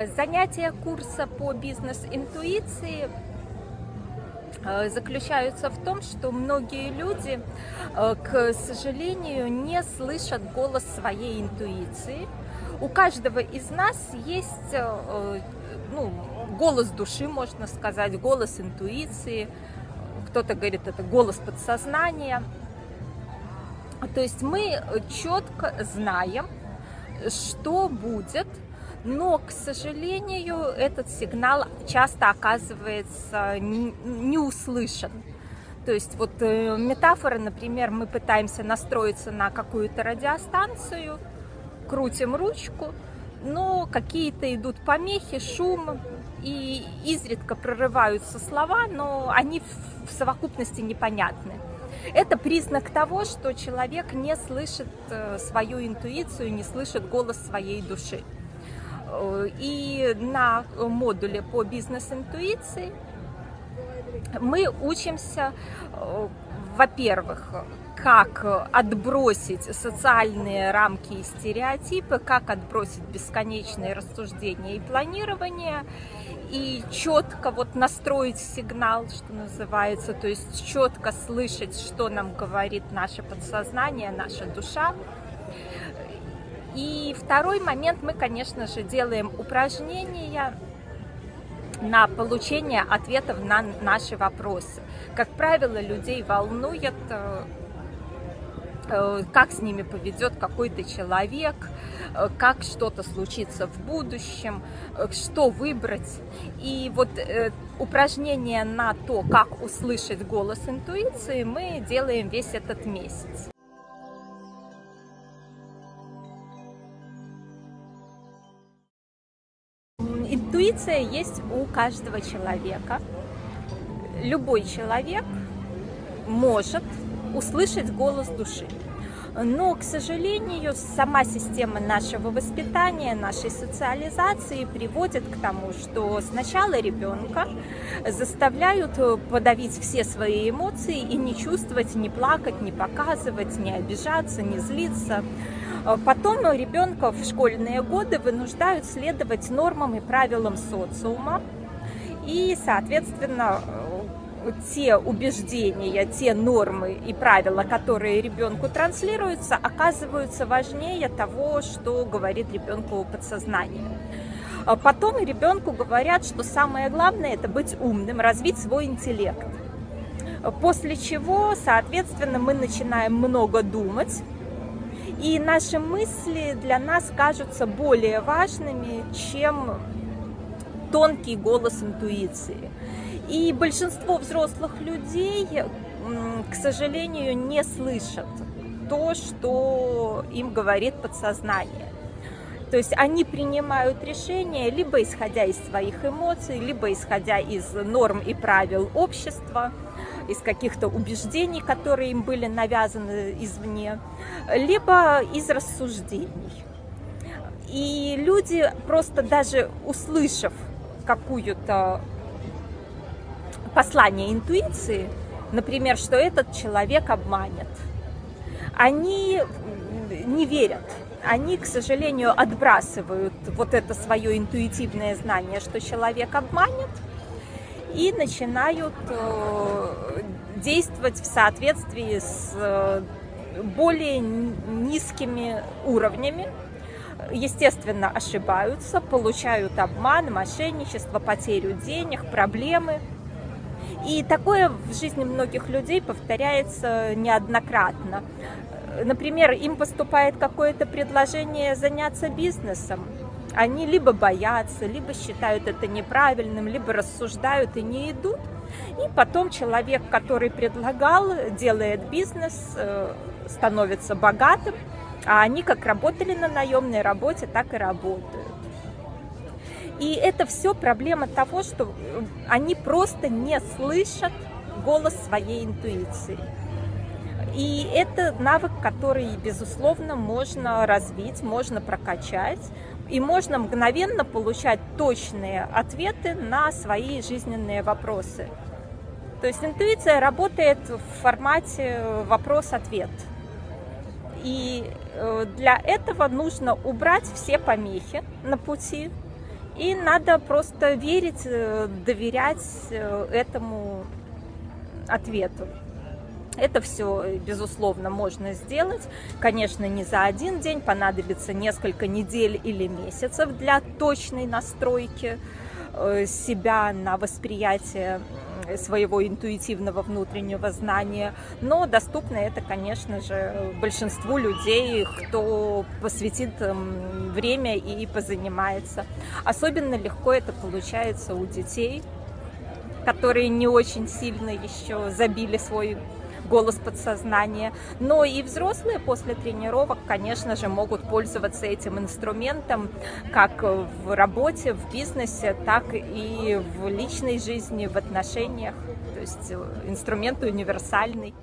Занятия курса по бизнес-интуиции э, заключаются в том, что многие люди, э, к сожалению, не слышат голос своей интуиции. У каждого из нас есть э, ну, голос души, можно сказать, голос интуиции. Кто-то говорит, это голос подсознания. То есть мы четко знаем, что будет – но, к сожалению, этот сигнал часто оказывается не, услышан. То есть вот э, метафора, например, мы пытаемся настроиться на какую-то радиостанцию, крутим ручку, но какие-то идут помехи, шум, и изредка прорываются слова, но они в совокупности непонятны. Это признак того, что человек не слышит э, свою интуицию, не слышит голос своей души. И на модуле по бизнес-интуиции мы учимся, во-первых, как отбросить социальные рамки и стереотипы, как отбросить бесконечные рассуждения и планирование, и четко вот настроить сигнал, что называется, то есть четко слышать, что нам говорит наше подсознание, наша душа, и второй момент, мы, конечно же, делаем упражнения на получение ответов на наши вопросы. Как правило, людей волнует, э, э, как с ними поведет какой-то человек, э, как что-то случится в будущем, что выбрать. И вот упражнение на то, как услышать голос интуиции, мы делаем весь этот месяц. Интуиция есть у каждого человека. Любой человек может услышать голос души. Но, к сожалению, сама система нашего воспитания, нашей социализации приводит к тому, что сначала ребенка заставляют подавить все свои эмоции и не чувствовать, не плакать, не показывать, не обижаться, не злиться. Потом ребенка в школьные годы вынуждают следовать нормам и правилам социума. И, соответственно, те убеждения, те нормы и правила, которые ребенку транслируются, оказываются важнее того, что говорит ребенку подсознание. А потом ребенку говорят, что самое главное это быть умным, развить свой интеллект. После чего, соответственно, мы начинаем много думать, и наши мысли для нас кажутся более важными, чем тонкий голос интуиции. И большинство взрослых людей, к сожалению, не слышат то, что им говорит подсознание. То есть они принимают решения либо исходя из своих эмоций, либо исходя из норм и правил общества, из каких-то убеждений, которые им были навязаны извне, либо из рассуждений. И люди просто даже услышав какую-то послание интуиции, например, что этот человек обманет, они не верят. Они, к сожалению, отбрасывают вот это свое интуитивное знание, что человек обманет, и начинают э, действовать в соответствии с э, более низкими уровнями, естественно, ошибаются, получают обман, мошенничество, потерю денег, проблемы – и такое в жизни многих людей повторяется неоднократно. Например, им поступает какое-то предложение заняться бизнесом, они либо боятся, либо считают это неправильным, либо рассуждают и не идут. И потом человек, который предлагал, делает бизнес, э, становится богатым, а они как работали на наемной работе, так и работают. И это все проблема того, что э, они просто не слышат голос своей интуиции. И это навык, который, безусловно, можно развить, можно прокачать, и можно мгновенно получать точные ответы на свои жизненные вопросы. То есть интуиция работает в формате вопрос-ответ. И э, для этого нужно убрать все помехи на пути, И надо просто верить, э, доверять э, этому ответу. Это все, безусловно, можно сделать. Конечно, не за один день, понадобится несколько недель или месяцев для точной настройки э, себя на восприятие своего интуитивного внутреннего знания, но доступно это, конечно же, большинству людей, кто посвятит время и позанимается. Особенно легко это получается у детей, которые не очень сильно еще забили свой голос подсознания. Но и взрослые после тренировок, конечно же, могут пользоваться этим инструментом как в работе, в бизнесе, так и в личной жизни, в отношениях. То есть э, инструмент универсальный.